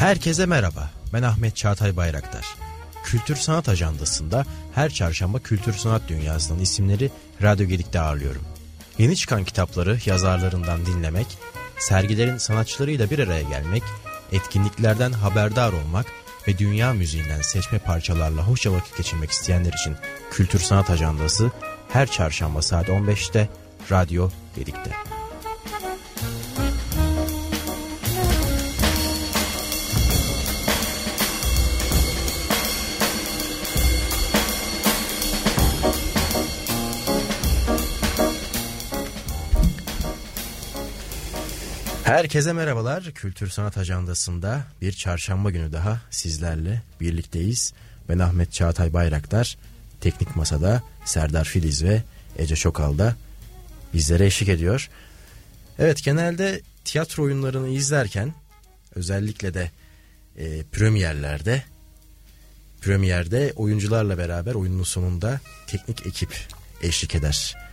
Herkese merhaba. Ben Ahmet Çağatay Bayraktar. Kültür Sanat Ajandası'nda her çarşamba kültür sanat dünyasının isimleri Radyo Gedik'te ağırlıyorum. Yeni çıkan kitapları yazarlarından dinlemek, sergilerin sanatçılarıyla bir araya gelmek, etkinliklerden haberdar olmak ve dünya müziğinden seçme parçalarla hoşça vakit geçirmek isteyenler için Kültür Sanat Ajandası her çarşamba saat 15'te Radyo Gedik'te. Herkese merhabalar. Kültür Sanat Ajandası'nda bir çarşamba günü daha sizlerle birlikteyiz. Ben Ahmet Çağatay Bayraktar. Teknik Masa'da Serdar Filiz ve Ece Çokal'da bizlere eşlik ediyor. Evet genelde tiyatro oyunlarını izlerken özellikle de e, premierlerde premierde oyuncularla beraber oyunun sonunda teknik ekip eşlik eder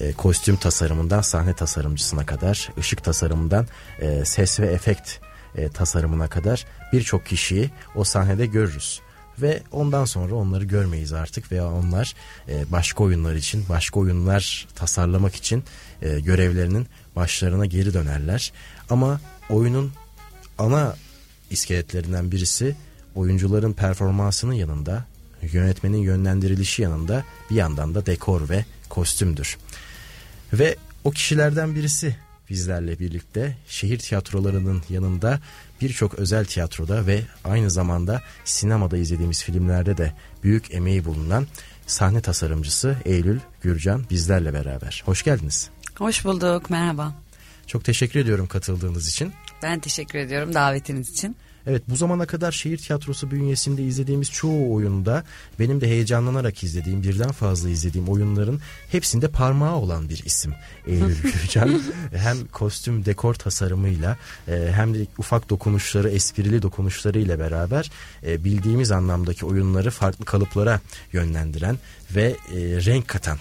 e, kostüm tasarımından sahne tasarımcısına kadar, ışık tasarımından e, ses ve efekt e, tasarımına kadar birçok kişiyi o sahnede görürüz. Ve ondan sonra onları görmeyiz artık veya onlar e, başka oyunlar için, başka oyunlar tasarlamak için e, görevlerinin başlarına geri dönerler. Ama oyunun ana iskeletlerinden birisi oyuncuların performansının yanında yönetmenin yönlendirilişi yanında bir yandan da dekor ve kostümdür. Ve o kişilerden birisi bizlerle birlikte şehir tiyatrolarının yanında birçok özel tiyatroda ve aynı zamanda sinemada izlediğimiz filmlerde de büyük emeği bulunan sahne tasarımcısı Eylül Gürcan bizlerle beraber. Hoş geldiniz. Hoş bulduk merhaba. Çok teşekkür ediyorum katıldığınız için. Ben teşekkür ediyorum davetiniz için. Evet bu zamana kadar şehir tiyatrosu bünyesinde izlediğimiz çoğu oyunda benim de heyecanlanarak izlediğim birden fazla izlediğim oyunların hepsinde parmağı olan bir isim Eylül Gürcan. hem kostüm dekor tasarımıyla e, hem de ufak dokunuşları esprili dokunuşlarıyla beraber e, bildiğimiz anlamdaki oyunları farklı kalıplara yönlendiren ve e, renk katan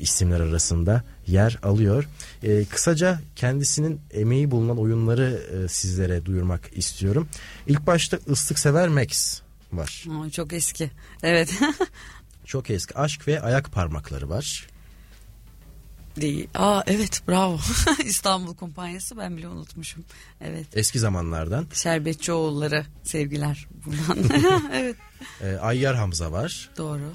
isimler arasında yer alıyor. E, kısaca kendisinin emeği bulunan oyunları e, sizlere duyurmak istiyorum. İlk başta Islık Sever Max var. Aa, çok eski. Evet. çok eski. Aşk ve Ayak Parmakları var. Değil. Aa evet bravo. İstanbul Kumpanyası ben bile unutmuşum. Evet. Eski zamanlardan. Şerbetçioğulları sevgiler buradan. evet. E, Ayyar Hamza var. Doğru.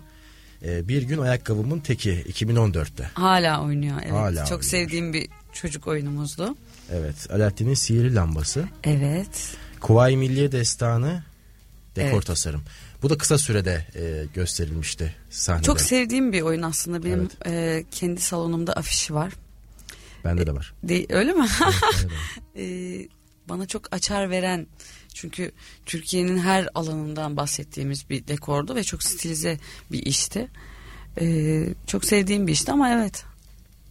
E, bir gün ayakkabımın teki 2014'te. Hala oynuyor evet. Hala Çok oynuyor. sevdiğim bir çocuk oyunumuzdu. Evet. Alaaddin'in Sihirli Lambası. Evet. Kuvayi Milliye Destanı dekor Evet. tasarım. Bu da kısa sürede e, gösterilmişti sahnede. Çok sevdiğim bir oyun aslında. Benim Evet. e, kendi salonumda afişi var. Bende de var. De, öyle mi? Evet, de var. e, bana çok açar veren çünkü Türkiye'nin her alanından bahsettiğimiz bir dekordu ve çok stilize bir işti. E, çok sevdiğim bir işti ama evet.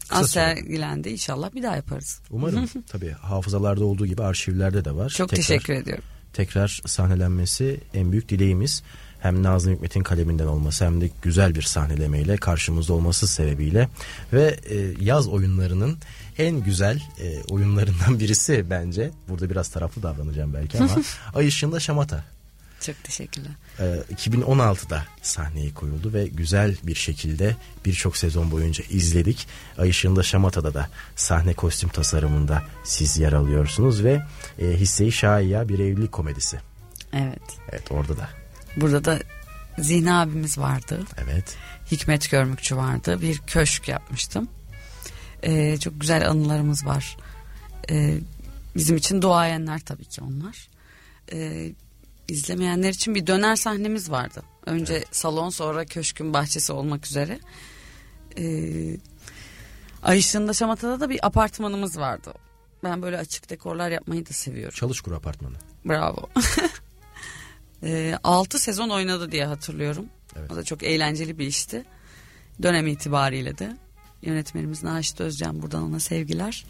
Kısa Az sergilendi inşallah bir daha yaparız. Umarım tabii hafızalarda olduğu gibi arşivlerde de var. Çok Tekrar- teşekkür ediyorum. Tekrar sahnelenmesi en büyük dileğimiz. Hem Nazım Hikmet'in kaleminden olması hem de güzel bir sahnelemeyle karşımızda olması sebebiyle ve e, yaz oyunlarının en güzel e, oyunlarından birisi bence. Burada biraz taraflı davranacağım belki ama Ay Işığında Şamata. Çok teşekkürler. e, 2016'da sahneye koyuldu ve güzel bir şekilde birçok sezon boyunca izledik. Ay Işığında Şamata'da da sahne kostüm tasarımında siz yer alıyorsunuz ve e, Hisse-i Şaiya bir evlilik komedisi. Evet. Evet orada da. Burada da Zihni abimiz vardı. Evet. Hikmet Görmükçü vardı. Bir köşk yapmıştım. Ee, çok güzel anılarımız var. Ee, bizim için duayenler tabii ki onlar. Ee, izlemeyenler için bir döner sahnemiz vardı. Önce salon sonra köşkün bahçesi olmak üzere. Ee, Ay ışığında Şamata'da da bir apartmanımız vardı. Ben böyle açık dekorlar yapmayı da seviyorum. Çalışkur Apartmanı. Bravo. Ee, 6 sezon oynadı diye hatırlıyorum. Evet. O da çok eğlenceli bir işti. Dönem itibariyle de. Yönetmenimiz Naşit Özcan buradan ona sevgiler.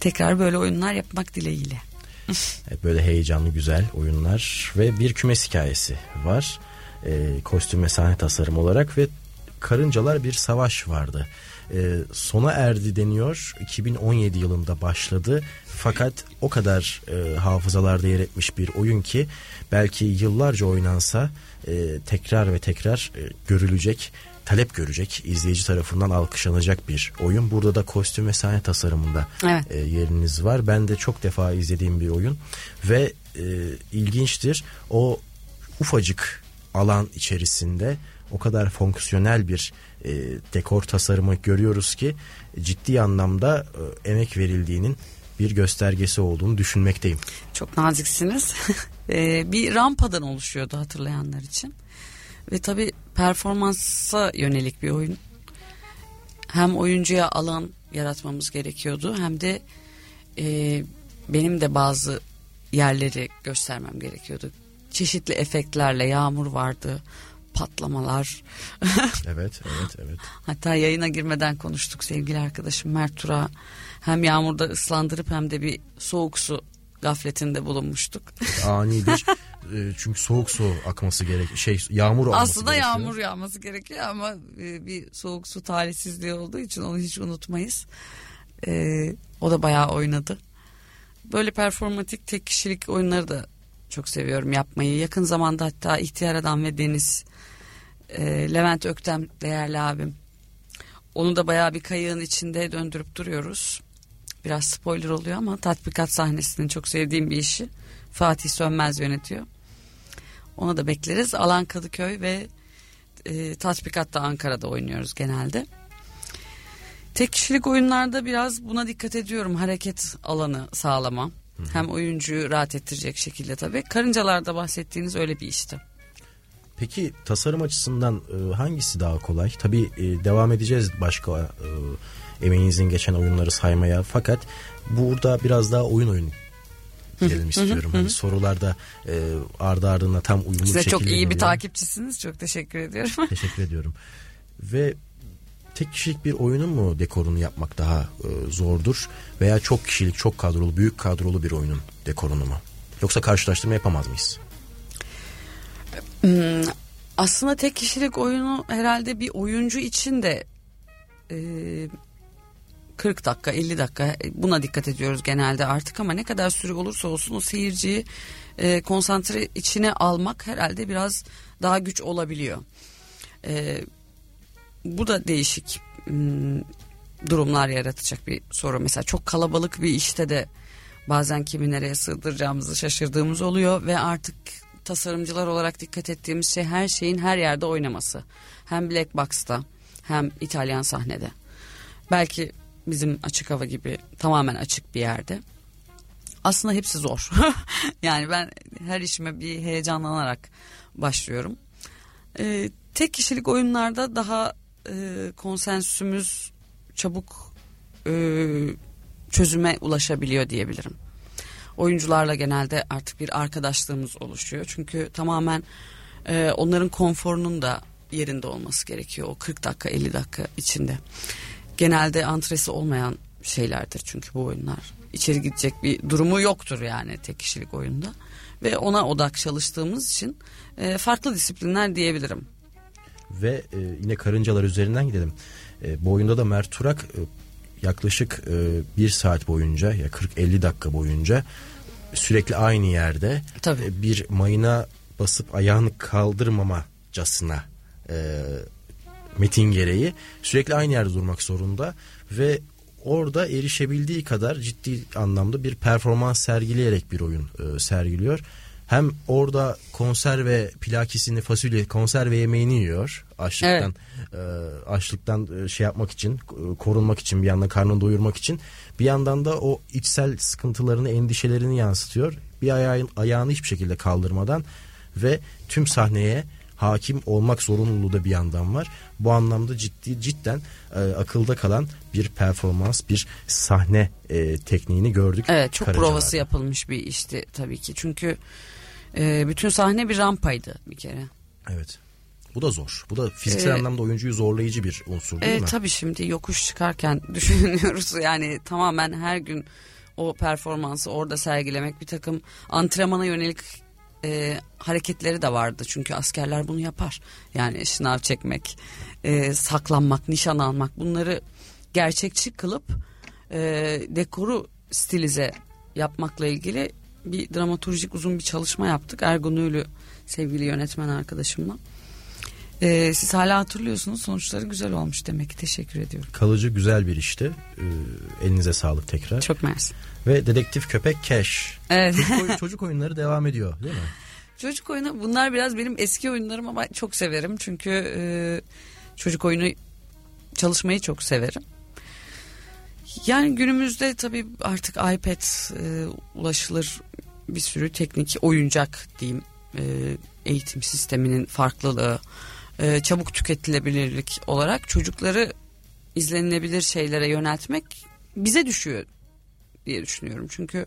Tekrar böyle oyunlar yapmak dileğiyle. Evet, böyle heyecanlı güzel oyunlar ve bir kümes hikayesi var. E, kostüm ve sahne tasarım olarak ve Karıncalar Bir Savaş vardı. e, sona erdi deniyor. 2017 yılında başladı. Fakat o kadar e, hafızalarda yer etmiş bir oyun ki belki yıllarca oynansa e, tekrar ve tekrar e, görülecek talep görecek, izleyici tarafından alkışlanacak bir oyun. Burada da kostüm ve sahne tasarımında Evet. e, yeriniz var. Ben de çok defa izlediğim bir oyun ve e, ilginçtir. O ufacık alan içerisinde o kadar fonksiyonel bir e, dekor tasarımı görüyoruz ki ciddi anlamda e, emek verildiğinin bir göstergesi olduğunu düşünmekteyim. Çok naziksiniz. Ee, bir rampadan oluşuyordu hatırlayanlar için. Ve tabii performansa yönelik bir oyun. Hem oyuncuya alan yaratmamız gerekiyordu hem de e, benim de bazı yerleri göstermem gerekiyordu. Çeşitli efektlerle yağmur vardı, patlamalar. Evet, evet, evet. Hatta yayına girmeden konuştuk sevgili arkadaşım Mert Tura. Hem yağmurda ıslandırıp hem de bir soğuk su gafletinde bulunmuştuk. Ani bir çünkü soğuk su akması gerek şey yağmur olması Aslında gerekiyor. yağmur yağması gerekiyor ama e, bir soğuk su talihsizliği olduğu için onu hiç unutmayız. E, o da bayağı oynadı. Böyle performatik tek kişilik oyunları da çok seviyorum yapmayı. Yakın zamanda hatta İhtiyar Adam ve Deniz, e, Levent Öktem değerli abim. Onu da bayağı bir kayığın içinde döndürüp duruyoruz. Biraz spoiler oluyor ama tatbikat sahnesinin çok sevdiğim bir işi. Fatih Sönmez yönetiyor. Onu da bekleriz. Alan Kadıköy ve e, tatbikatta Ankara'da oynuyoruz genelde. Tek kişilik oyunlarda biraz buna dikkat ediyorum. Hareket alanı sağlama. Hem oyuncuyu rahat ettirecek şekilde tabii. Karıncalarda bahsettiğiniz öyle bir işti. Peki tasarım açısından e, hangisi daha kolay? Tabii e, devam edeceğiz başka e, emeğinizin geçen oyunları saymaya. Fakat burada biraz daha oyun oyun girelim istiyorum. Hani sorularda e, ardı ardına tam uyumlu Size çok iyi bir şekilleniliyor. takipçisiniz. Çok teşekkür ediyorum. Teşekkür ediyorum. Ve tek kişilik bir oyunun mu dekorunu yapmak daha e, zordur? Veya çok kişilik, çok kadrolu, büyük kadrolu bir oyunun dekorunu mu? Yoksa karşılaştırma yapamaz mıyız? Hmm, aslında tek kişilik oyunu herhalde bir oyuncu için de e, 40 dakika 50 dakika e, buna dikkat ediyoruz genelde artık ama ne kadar süre olursa olsun o seyirciyi e, konsantre içine almak herhalde biraz daha güç olabiliyor. E, bu da değişik hmm, durumlar yaratacak bir soru. Mesela çok kalabalık bir işte de bazen kimi nereye sığdıracağımızı şaşırdığımız oluyor ve artık tasarımcılar olarak dikkat ettiğimiz şey her şeyin her yerde oynaması. Hem Black Box'ta hem İtalyan sahnede. Belki bizim açık hava gibi tamamen açık bir yerde. Aslında hepsi zor. yani ben her işime bir heyecanlanarak başlıyorum. Ee, tek kişilik oyunlarda daha e, konsensümüz çabuk e, çözüme ulaşabiliyor diyebilirim. Oyuncularla genelde artık bir arkadaşlığımız oluşuyor. Çünkü tamamen e, onların konforunun da yerinde olması gerekiyor o 40 dakika 50 dakika içinde. Genelde antresi olmayan şeylerdir çünkü bu oyunlar. İçeri gidecek bir durumu yoktur yani tek kişilik oyunda. Ve ona odak çalıştığımız için e, farklı disiplinler diyebilirim. Ve e, yine karıncalar üzerinden gidelim. E, bu oyunda da Mert Turak e, yaklaşık e, bir saat boyunca ya 40-50 dakika boyunca sürekli aynı yerde Tabii. e, bir mayına basıp ayağını kaldırmamacasına e, metin gereği sürekli aynı yerde durmak zorunda ve orada erişebildiği kadar ciddi anlamda bir performans sergileyerek bir oyun e, sergiliyor. Hem orada konserve plakisini fasulye konserve yemeğini yiyor açlıktan e, açlıktan e, şey yapmak için e, korunmak için bir yandan karnını doyurmak için. Bir yandan da o içsel sıkıntılarını endişelerini yansıtıyor. Bir ayağın ayağını hiçbir şekilde kaldırmadan ve tüm sahneye hakim olmak zorunluluğu da bir yandan var. Bu anlamda ciddi cidden e, akılda kalan bir performans, bir sahne e, tekniğini gördük. Evet çok Karıncalar'da. provası yapılmış bir işti tabii ki. Çünkü e, bütün sahne bir rampaydı bir kere. Evet. Bu da zor. Bu da fiziksel Ee, anlamda oyuncuyu zorlayıcı bir unsur değil E, mi? tabii şimdi yokuş çıkarken düşünüyoruz yani tamamen her gün o performansı orada sergilemek bir takım antrenmana yönelik e, hareketleri de vardı. Çünkü askerler bunu yapar. Yani şınav çekmek, e, saklanmak, nişan almak bunları gerçekçi kılıp e, dekoru stilize yapmakla ilgili bir dramaturjik uzun bir çalışma yaptık. Ergun Ülü sevgili yönetmen arkadaşımla. Ee, siz hala hatırlıyorsunuz sonuçları güzel olmuş demek ki teşekkür ediyorum. Kalıcı güzel bir işti. Ee, elinize sağlık tekrar. Çok mersi. Ve Dedektif Köpek Cash. Evet. Çocuk, oy- çocuk oyunları devam ediyor değil mi? Çocuk oyunu bunlar biraz benim eski oyunlarım ama çok severim. Çünkü e, çocuk oyunu çalışmayı çok severim. Yani günümüzde tabii artık iPad e, ulaşılır bir sürü teknik oyuncak diyeyim. E, eğitim sisteminin farklılığı, e, çabuk tüketilebilirlik olarak çocukları izlenilebilir şeylere yöneltmek bize düşüyor diye düşünüyorum. Çünkü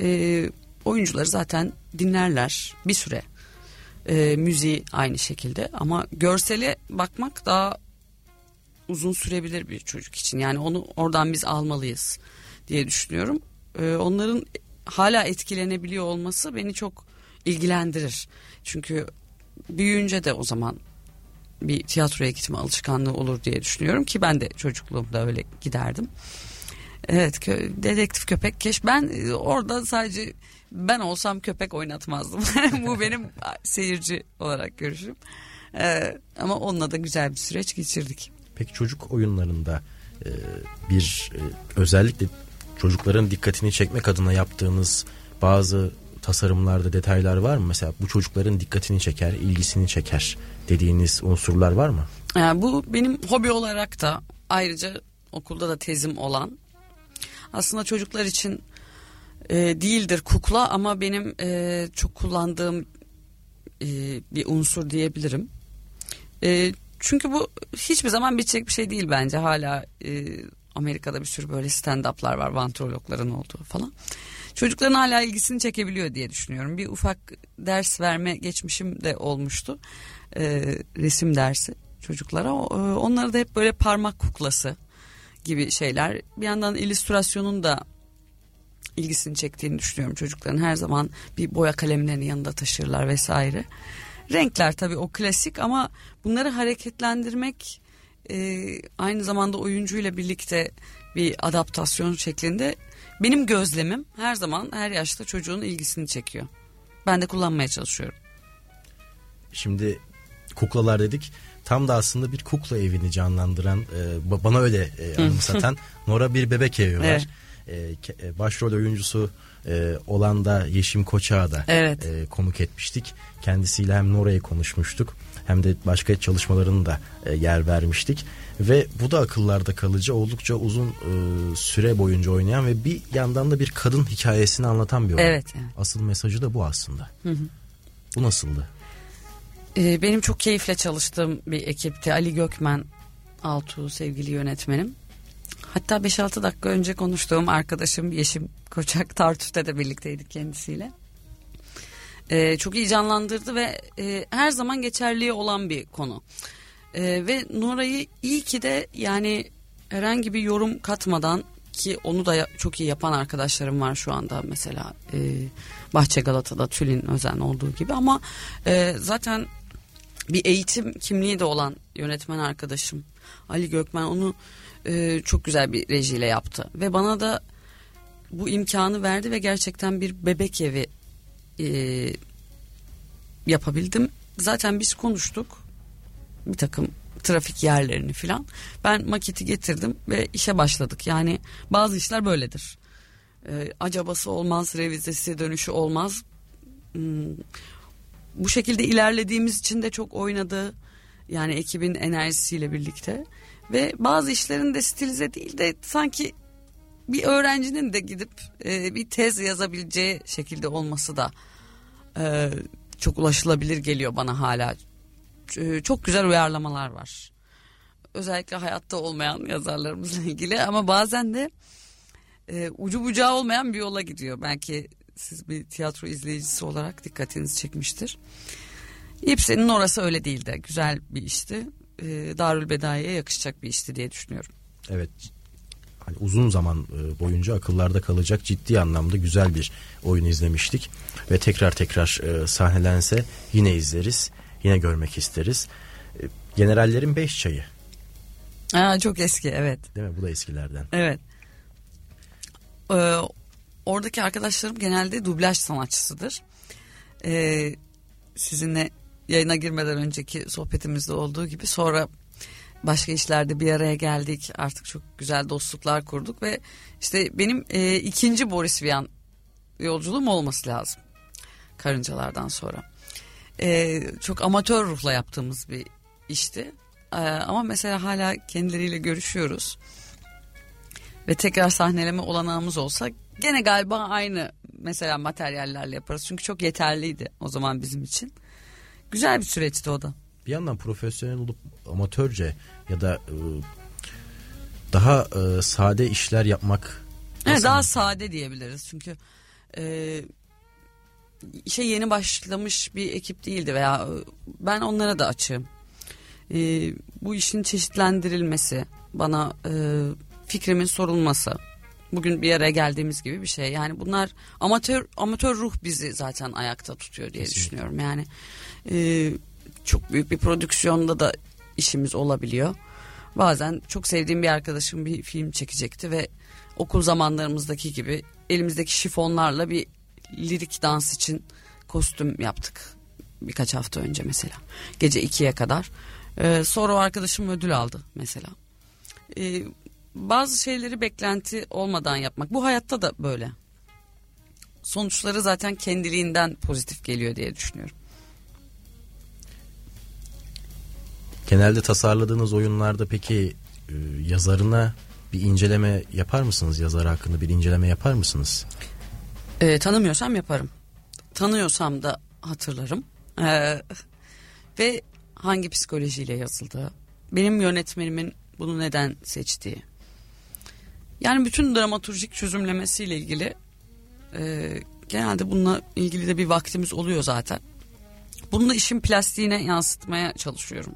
e, oyuncuları zaten dinlerler bir süre. E, müziği aynı şekilde ama görsele bakmak daha uzun sürebilir bir çocuk için. Yani onu oradan biz almalıyız diye düşünüyorum. E, onların hala etkilenebiliyor olması beni çok ilgilendirir. Çünkü büyüyünce de o zaman bir tiyatroya gitme alışkanlığı olur diye düşünüyorum ki ben de çocukluğumda öyle giderdim. Evet kö- dedektif köpek keş ben e, orada sadece ben olsam köpek oynatmazdım. Bu benim seyirci olarak görüşüm. Ee, ama onunla da güzel bir süreç geçirdik. Peki çocuk oyunlarında e, bir e, özellikle çocukların dikkatini çekmek adına yaptığınız bazı tasarımlarda detaylar var mı? Mesela bu çocukların dikkatini çeker, ilgisini çeker dediğiniz unsurlar var mı? Yani bu benim hobi olarak da ayrıca okulda da tezim olan aslında çocuklar için e, değildir kukla ama benim e, çok kullandığım e, bir unsur diyebilirim. E, çünkü bu hiçbir zaman bitecek bir şey değil bence hala e, Amerika'da bir sürü böyle stand-up'lar var vantrologların olduğu falan. Çocukların hala ilgisini çekebiliyor diye düşünüyorum. Bir ufak ders verme geçmişim de olmuştu. E, resim dersi çocuklara. E, onları da hep böyle parmak kuklası gibi şeyler. Bir yandan illüstrasyonun da ilgisini çektiğini düşünüyorum çocukların. Her zaman bir boya kalemlerini yanında taşırlar vesaire. Renkler tabii o klasik ama bunları hareketlendirmek e, aynı zamanda oyuncuyla birlikte bir adaptasyon şeklinde benim gözlemim her zaman her yaşta çocuğun ilgisini çekiyor. Ben de kullanmaya çalışıyorum. Şimdi kuklalar dedik. Tam da aslında bir kukla evini canlandıran, e, ba- bana öyle e, anımsatan Nora bir bebek evi var. Evet. E, e, başrol oyuncusu e, olan da Yeşim Koçak'ı da Evet. e, konuk etmiştik. Kendisiyle hem Nora'yı konuşmuştuk hem de başka çalışmalarını da e, yer vermiştik. Ve bu da akıllarda kalıcı oldukça uzun e, süre boyunca oynayan ve bir yandan da bir kadın hikayesini anlatan bir oyun. Evet, evet. Asıl mesajı da bu aslında. Bu nasıldı? Ee, benim çok keyifle çalıştığım bir ekipti. Ali Gökmen Altuğ sevgili yönetmenim. Hatta 5-6 dakika önce konuştuğum arkadaşım Yeşim Koçak Tartüs'te de birlikteydik kendisiyle. Ee, çok iyi ve e, her zaman geçerliği olan bir konu. Ee, ve Nora'yı iyi ki de yani herhangi bir yorum katmadan ki onu da çok iyi yapan arkadaşlarım var şu anda mesela e, Bahçe Galata'da Tülin Özen olduğu gibi ama e, zaten bir eğitim kimliği de olan yönetmen arkadaşım Ali Gökmen onu e, çok güzel bir rejiyle yaptı ve bana da bu imkanı verdi ve gerçekten bir bebek evi e, yapabildim. Zaten biz konuştuk bir takım trafik yerlerini filan. Ben maketi getirdim ve işe başladık. Yani bazı işler böyledir. Ee, acabası olmaz, revizesi dönüşü olmaz. Hmm, bu şekilde ilerlediğimiz için de çok oynadı. Yani ekibin enerjisiyle birlikte. Ve bazı işlerin de stilize değil de sanki bir öğrencinin de gidip e, bir tez yazabileceği şekilde olması da e, çok ulaşılabilir geliyor bana hala. Ç- Çok güzel uyarlamalar var. Özellikle hayatta olmayan yazarlarımızla ilgili ama bazen de e, ucu bucağı olmayan bir yola gidiyor. Belki siz bir tiyatro izleyicisi olarak dikkatinizi çekmiştir. İpsen'in orası öyle değildi. Güzel bir işti. E, Darül Bedai'ye yakışacak bir işti diye düşünüyorum. Evet hani uzun zaman e, boyunca akıllarda kalacak ciddi anlamda güzel bir oyun izlemiştik ve tekrar tekrar e, sahnelense yine izleriz yine görmek isteriz E, generallerin beş çayı Aa, çok eski evet. Değil mi? Bu da eskilerden. Evet. Ee, oradaki arkadaşlarım genelde dublaj sanatçısıdır. Ee, sizinle yayına girmeden önceki sohbetimizde olduğu gibi sonra başka işlerde bir araya geldik. Artık çok güzel dostluklar kurduk ve işte benim e, ikinci Boris Vian yolculuğum olması lazım. Karıncalardan sonra. Ee, çok amatör ruhla yaptığımız bir işti. Ee, ama mesela hala kendileriyle görüşüyoruz. Ve tekrar sahneleme olanağımız olsa gene galiba aynı mesela materyallerle yaparız. Çünkü çok yeterliydi o zaman bizim için. Güzel bir süreçti o da. Bir yandan profesyonel olup amatörce ya da e, daha e, sade işler yapmak Evet, daha sade diyebiliriz. Çünkü e, işe yeni başlamış bir ekip değildi veya e, ben onlara da açığım. E, bu işin çeşitlendirilmesi, bana e, fikrimin sorulması, bugün bir araya geldiğimiz gibi bir şey. Yani bunlar amatör amatör ruh bizi zaten ayakta tutuyor diye Kesinlikle. düşünüyorum. Yani e, çok büyük bir prodüksiyonda da işimiz olabiliyor. Bazen çok sevdiğim bir arkadaşım bir film çekecekti ve okul zamanlarımızdaki gibi elimizdeki şifonlarla bir lirik dans için kostüm yaptık. Birkaç hafta önce mesela. Gece ikiye kadar. Ee, sonra o arkadaşım ödül aldı mesela. Ee, bazı şeyleri beklenti olmadan yapmak. Bu hayatta da böyle. Sonuçları zaten kendiliğinden pozitif geliyor diye düşünüyorum. Genelde tasarladığınız oyunlarda peki e, yazarına bir inceleme yapar mısınız? Yazar hakkında bir inceleme yapar mısınız? Ee, tanımıyorsam yaparım. Tanıyorsam da hatırlarım. Ee, ve hangi psikolojiyle yazıldığı. Benim yönetmenimin bunu neden seçtiği. Yani bütün dramaturjik çözümlemesiyle ilgili e, genelde bununla ilgili de bir vaktimiz oluyor zaten. Bunu da işin plastiğine yansıtmaya çalışıyorum.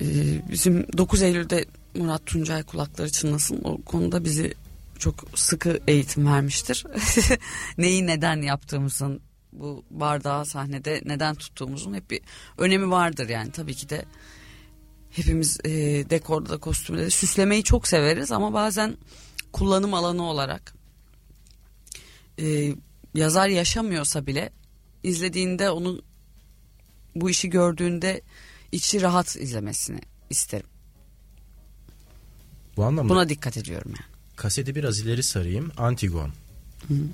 Ee, bizim 9 Eylül'de Murat Tuncay kulakları çınlasın o konuda bizi çok sıkı eğitim vermiştir. Neyi neden yaptığımızın bu bardağı sahnede neden tuttuğumuzun hep bir önemi vardır yani tabii ki de hepimiz e, dekorda da kostümde de süslemeyi çok severiz ama bazen kullanım alanı olarak e, yazar yaşamıyorsa bile izlediğinde onu bu işi gördüğünde içi rahat izlemesini isterim. Bu anlamda Buna dikkat ediyorum yani. kaseti biraz ileri sarayım. Antigon.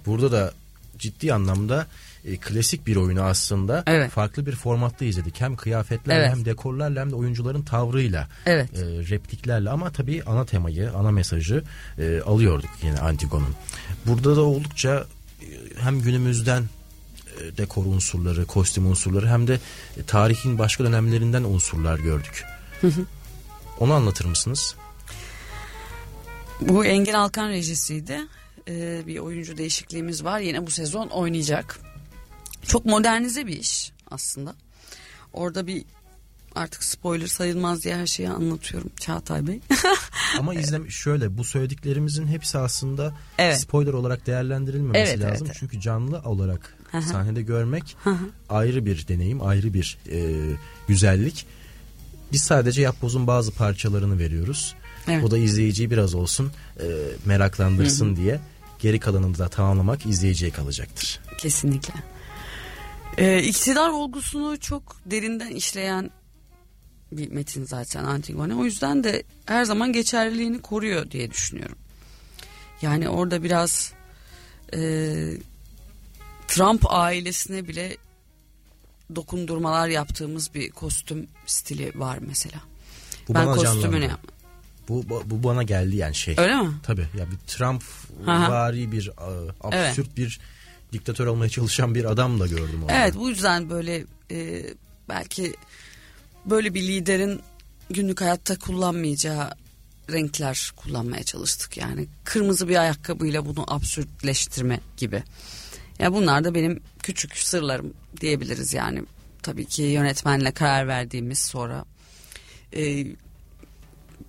Burada da ciddi anlamda e, klasik bir oyunu aslında Evet. farklı bir formatta izledik. Hem kıyafetlerle Evet. hem dekorlarla hem de oyuncuların tavrıyla, Evet. e, repliklerle ama tabii ana temayı, ana mesajı e, alıyorduk yine Antigon'un. Burada da oldukça e, hem günümüzden dekor unsurları, kostüm unsurları hem de e, tarihin başka dönemlerinden unsurlar gördük. Onu anlatır mısınız? Bu Engin Alkan rejisiydi. Ee, bir oyuncu değişikliğimiz var. Yine bu sezon oynayacak. Çok modernize bir iş aslında. Orada bir artık spoiler sayılmaz diye her şeyi anlatıyorum Çağatay Bey. Ama izlem şöyle bu söylediklerimizin hepsi aslında Evet. spoiler olarak değerlendirilmemesi Evet, lazım. evet, evet. Çünkü canlı olarak. Sahnede görmek ayrı bir deneyim, ayrı bir e, güzellik. Biz sadece yapbozun bazı parçalarını veriyoruz. Evet. O da izleyiciyi biraz olsun e, meraklandırsın diye. Geri kalanını da tamamlamak izleyiciye kalacaktır. Kesinlikle. Ee, iktidar olgusunu çok derinden işleyen bir metin zaten Antigone. O yüzden de her zaman geçerliliğini koruyor diye düşünüyorum. Yani orada biraz e, Trump ailesine bile dokundurmalar yaptığımız bir kostüm stili var mesela. Bu ben kostümünü yapmam. Bu, bu, bu bana geldi yani şey. Öyle mi? Tabii ya bir Trump vari bir e, absürt bir diktatör olmaya çalışan bir adam da gördüm orada. Evet bu yüzden böyle e, belki böyle bir liderin günlük hayatta kullanmayacağı renkler kullanmaya çalıştık. Yani kırmızı bir ayakkabıyla bunu absürtleştirme gibi. Ya bunlar da benim küçük sırlarım diyebiliriz yani. Tabii ki yönetmenle karar verdiğimiz sonra e,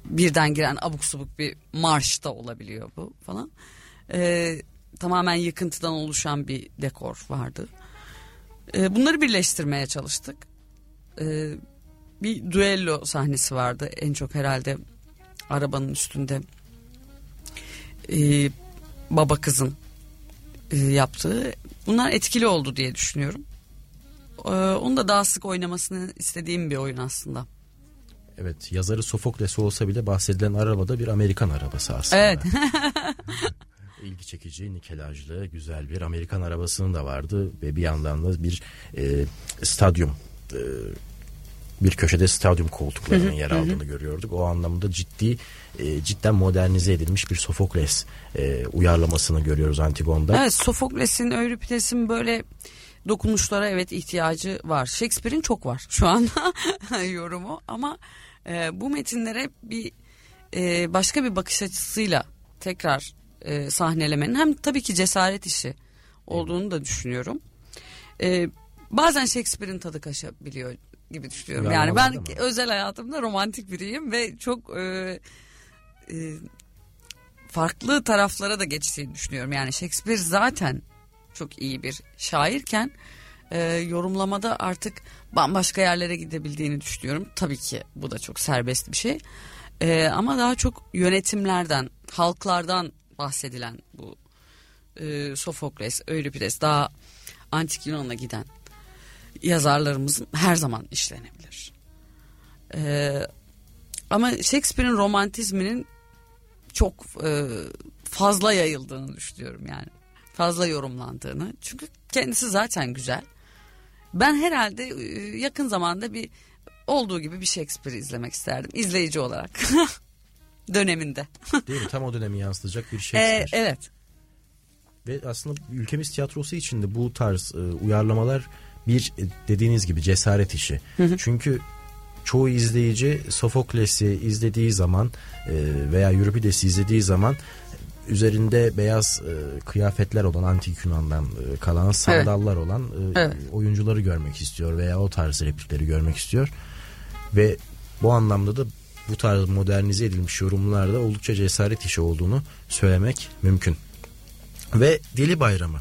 birden giren abuk subuk bir marş da olabiliyor bu falan. E, tamamen yıkıntıdan oluşan bir dekor vardı. E, bunları birleştirmeye çalıştık. E, bir duello sahnesi vardı en çok herhalde arabanın üstünde e, baba kızın yaptığı bunlar etkili oldu diye düşünüyorum. E, onu da daha sık oynamasını istediğim bir oyun aslında. Evet yazarı Sofokles olsa bile bahsedilen arabada bir Amerikan arabası aslında. Evet. ilgi çekici, nikelajlı, güzel bir Amerikan arabasının da vardı ve bir yandan da bir e, stadyum e, bir köşede stadyum koltuklarının yer aldığını görüyorduk. O anlamda ciddi e, cidden modernize edilmiş bir Sofokles e, uyarlamasını görüyoruz Antigon'da. Evet Sofokles'in Euripides'in böyle dokunuşlara evet ihtiyacı var. Shakespeare'in çok var şu anda yorumu ama e, bu metinlere bir e, başka bir bakış açısıyla tekrar e, sahnelemenin hem tabii ki cesaret işi olduğunu da düşünüyorum. E, bazen Shakespeare'in tadı kaçabiliyor gibi düşünüyorum. Yani ben mı? özel hayatımda romantik biriyim ve çok e, e, farklı taraflara da geçtiğini düşünüyorum. Yani Shakespeare zaten çok iyi bir şairken e, yorumlamada artık bambaşka yerlere gidebildiğini düşünüyorum. Tabii ki bu da çok serbest bir şey. E, ama daha çok yönetimlerden, halklardan bahsedilen bu e, Sofokles, Euripides daha antik Yunan'a giden yazarlarımızın her zaman işlenebilir. E, ama Shakespeare'in romantizminin çok e, fazla yayıldığını düşünüyorum yani. Fazla yorumlandığını. Çünkü kendisi zaten güzel. Ben herhalde e, yakın zamanda bir olduğu gibi bir Shakespeare izlemek isterdim. izleyici olarak. Döneminde. Değil mi? Tam o dönemi yansıtacak bir E, Shakespeare. evet. Ve aslında ülkemiz tiyatrosu için de bu tarz e, uyarlamalar bir e, dediğiniz gibi cesaret işi. Çünkü çoğu izleyici Sofokles'i izlediği zaman e, veya Euripides'i izlediği zaman üzerinde beyaz e, kıyafetler olan antik Yunan'dan e, kalan sandallar olan e, Evet. oyuncuları görmek istiyor veya o tarz replikleri görmek istiyor. Ve bu anlamda da bu tarz modernize edilmiş yorumlarda oldukça cesaret işi olduğunu söylemek mümkün. Ve Deli Bayramı.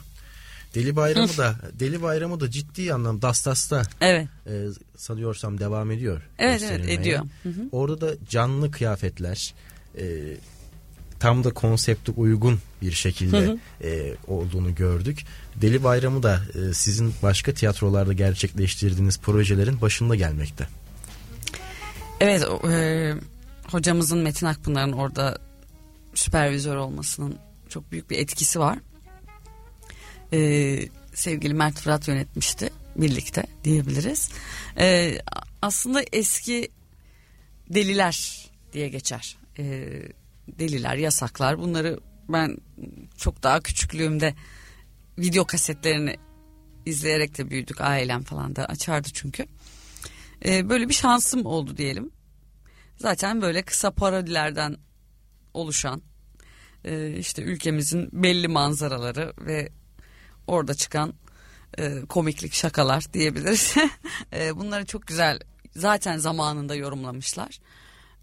Deli Bayramı da Deli Bayramı da ciddi anlamda Dastas'ta Evet. e, sanıyorsam devam ediyor. Evet, evet, ediyor. Hı hı. Orada da canlı kıyafetler e, tam da konsepte uygun bir şekilde e, olduğunu gördük. Deli Bayramı da e, sizin başka tiyatrolarda gerçekleştirdiğiniz projelerin başında gelmekte. Evet e, hocamızın Metin Akpınar'ın orada süpervizör olmasının çok büyük bir etkisi var. E, sevgili Mert Fırat yönetmişti birlikte diyebiliriz. E, aslında eski deliler diye geçer. E, deliler, yasaklar bunları ben çok daha küçüklüğümde video kasetlerini izleyerek de büyüdük ailem falan da açardı çünkü. Ee, böyle bir şansım oldu diyelim. Zaten böyle kısa parodilerden oluşan e, işte ülkemizin belli manzaraları ve orada çıkan e, komiklik şakalar diyebiliriz. e, bunları çok güzel zaten zamanında yorumlamışlar.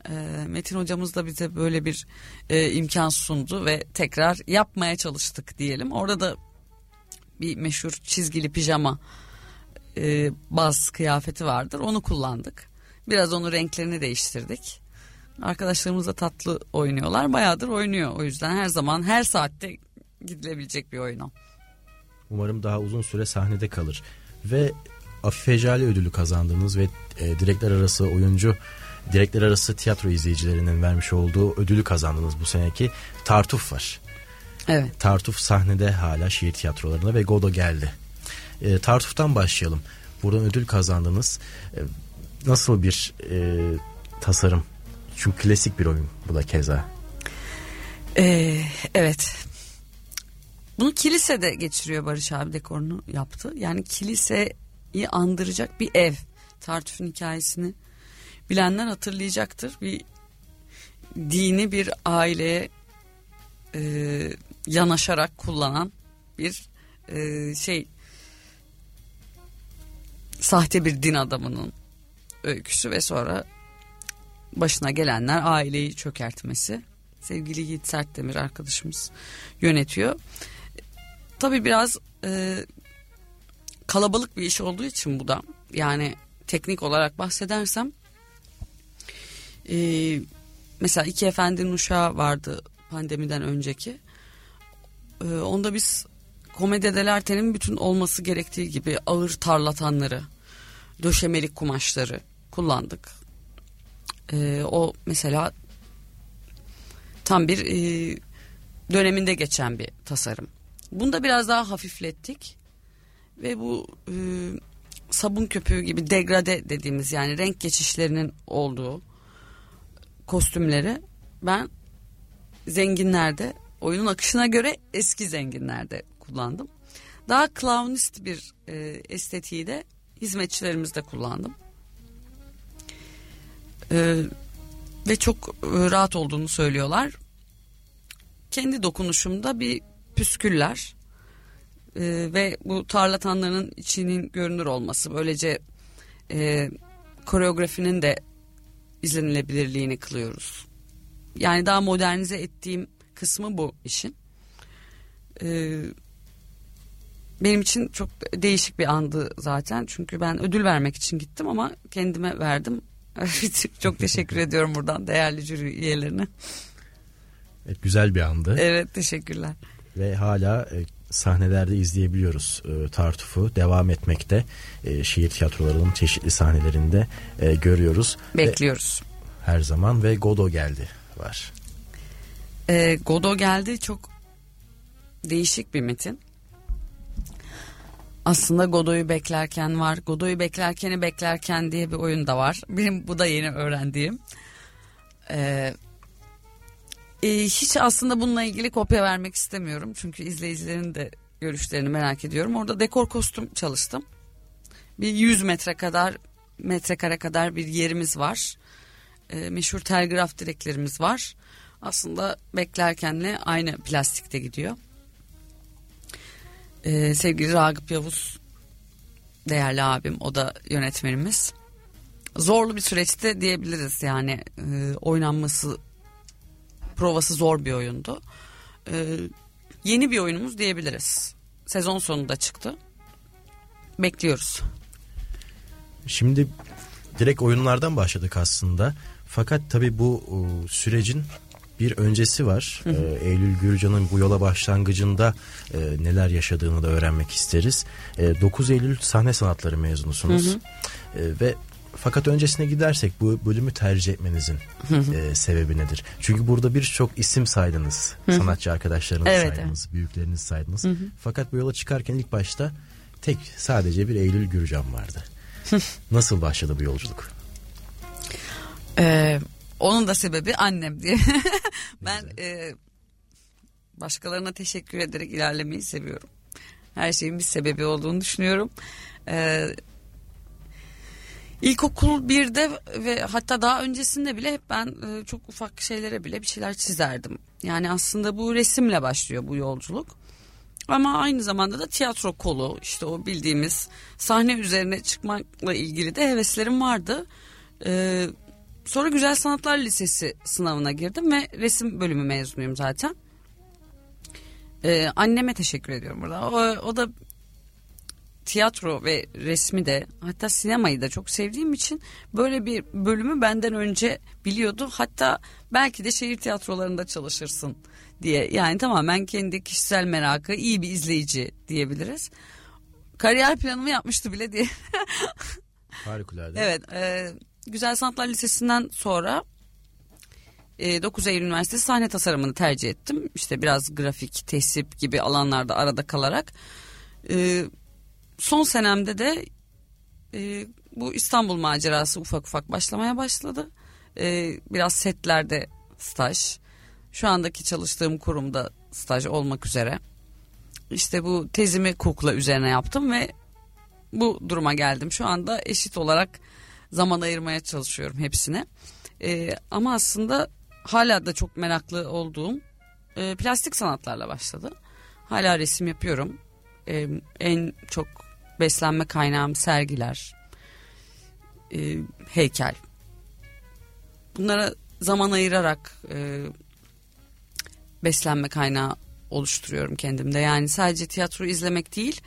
E, Metin hocamız da bize böyle bir e, imkan sundu ve tekrar yapmaya çalıştık diyelim. Orada da bir meşhur çizgili pijama e, baz kıyafeti vardır. Onu kullandık. Biraz onun renklerini değiştirdik. Arkadaşlarımız da tatlı oynuyorlar. Bayağıdır oynuyor. O yüzden her zaman her saatte gidilebilecek bir oyun o. Umarım daha uzun süre sahnede kalır. Ve Afife Jale ödülü kazandığınız ve e, direkler arası oyuncu direkler arası tiyatro izleyicilerinin vermiş olduğu ödülü kazandınız bu seneki Tartuf var. Evet. Tartuf sahnede hala şiir tiyatrolarında ve Godo geldi. E, Tartuf'tan başlayalım. Buradan ödül kazandınız. E, nasıl bir e, tasarım? Çünkü klasik bir oyun bu da keza. Ee, evet. Bunu kilisede geçiriyor Barış abi dekorunu yaptı. Yani kiliseyi andıracak bir ev. Tartuf'un hikayesini bilenler hatırlayacaktır. Bir dini bir aileye e, yanaşarak kullanan bir e, şey sahte bir din adamının öyküsü ve sonra başına gelenler aileyi çökertmesi. Sevgili Yiğit Sertdemir arkadaşımız yönetiyor. Tabii biraz e, kalabalık bir iş olduğu için bu da yani teknik olarak bahsedersem Ee, mesela iki efendinin uşağı vardı pandemiden önceki. Ee, onda biz komedyedelertenin bütün olması gerektiği gibi ağır tarlatanları, döşemelik kumaşları kullandık. Ee, o mesela tam bir e, döneminde geçen bir tasarım. Bunu da biraz daha hafiflettik ve bu e, sabun köpüğü gibi degrade dediğimiz yani renk geçişlerinin olduğu kostümleri ben zenginlerde oyunun akışına göre eski zenginlerde kullandım. Daha clownist bir e, estetiği de hizmetçilerimizde kullandım. E, ve çok e, rahat olduğunu söylüyorlar. Kendi dokunuşumda bir püsküller e, ve bu tarlatanların içinin görünür olması böylece e, koreografinin de izlenilebilirliğini kılıyoruz. Yani daha modernize ettiğim kısmı bu işin. Ee, benim için çok değişik bir andı zaten. Çünkü ben ödül vermek için gittim ama kendime verdim. çok teşekkür ediyorum buradan değerli jüri üyelerine. Evet, güzel bir andı. Evet teşekkürler. Ve hala e, sahnelerde izleyebiliyoruz e, Tartuf'u devam etmekte. E, şehir tiyatrolarının çeşitli sahnelerinde e, görüyoruz. Bekliyoruz. Ve, her zaman ve Godo geldi var. E, Godo geldi çok değişik bir metin. Aslında Godoy'u beklerken var. Godoy'u beklerkeni beklerken diye bir oyun da var. Benim bu da yeni öğrendiğim. Ee, e, hiç aslında bununla ilgili kopya vermek istemiyorum. Çünkü izleyicilerin de görüşlerini merak ediyorum. Orada dekor kostüm çalıştım. Bir 100 metre kadar metrekare kadar bir yerimiz var. E, meşhur telgraf direklerimiz var. Aslında beklerkenle aynı plastikte gidiyor. E, sevgili Ragıp Yavuz değerli abim o da yönetmenimiz. Zorlu bir süreçte diyebiliriz yani e, oynanması provası zor bir oyundu. Ee, yeni bir oyunumuz diyebiliriz. Sezon sonunda çıktı. Bekliyoruz. Şimdi direkt oyunlardan başladık aslında. Fakat tabii bu sürecin bir öncesi var. Hı hı. Ee, Eylül Gürcan'ın bu yola başlangıcında e, neler yaşadığını da öğrenmek isteriz. E, 9 Eylül sahne sanatları mezunusunuz. Hı hı. E, ve fakat öncesine gidersek bu bölümü tercih etmenizin e, sebebi nedir? Çünkü burada birçok isim saydınız. Sanatçı arkadaşlarınızı evet, saydınız, evet. büyüklerinizi saydınız. Fakat bu yola çıkarken ilk başta tek sadece bir Eylül Gürcan vardı. Nasıl başladı bu yolculuk? Ee, onun da sebebi annem diye. ben e, başkalarına teşekkür ederek ilerlemeyi seviyorum. Her şeyin bir sebebi olduğunu düşünüyorum. Ee, İlkokul birde ve hatta daha öncesinde bile hep ben e, çok ufak şeylere bile bir şeyler çizerdim. Yani aslında bu resimle başlıyor bu yolculuk. Ama aynı zamanda da tiyatro kolu işte o bildiğimiz sahne üzerine çıkmakla ilgili de heveslerim vardı. Ee, sonra Güzel Sanatlar Lisesi sınavına girdim ve resim bölümü mezunuyum zaten. Ee, anneme teşekkür ediyorum burada. O, o da tiyatro ve resmi de hatta sinemayı da çok sevdiğim için böyle bir bölümü benden önce biliyordu. Hatta belki de şehir tiyatrolarında çalışırsın diye. Yani tamamen kendi kişisel merakı iyi bir izleyici diyebiliriz. Kariyer planımı yapmıştı bile diye. Harikulade. Evet. E, Güzel Sanatlar Lisesi'nden sonra 9 e, Eylül Üniversitesi sahne tasarımını tercih ettim. İşte biraz grafik, tesip gibi alanlarda arada kalarak. E, son senemde de e, bu İstanbul macerası ufak ufak başlamaya başladı. E, biraz setlerde staj. Şu andaki çalıştığım kurumda staj olmak üzere. İşte bu tezimi kukla üzerine yaptım ve bu duruma geldim. Şu anda eşit olarak zaman ayırmaya çalışıyorum hepsine. E, ama aslında hala da çok meraklı olduğum e, plastik sanatlarla başladı. Hala resim yapıyorum. E, en çok beslenme kaynağım sergiler, e, heykel. Bunlara zaman ayırarak e, beslenme kaynağı oluşturuyorum kendimde. Yani sadece tiyatro izlemek değil,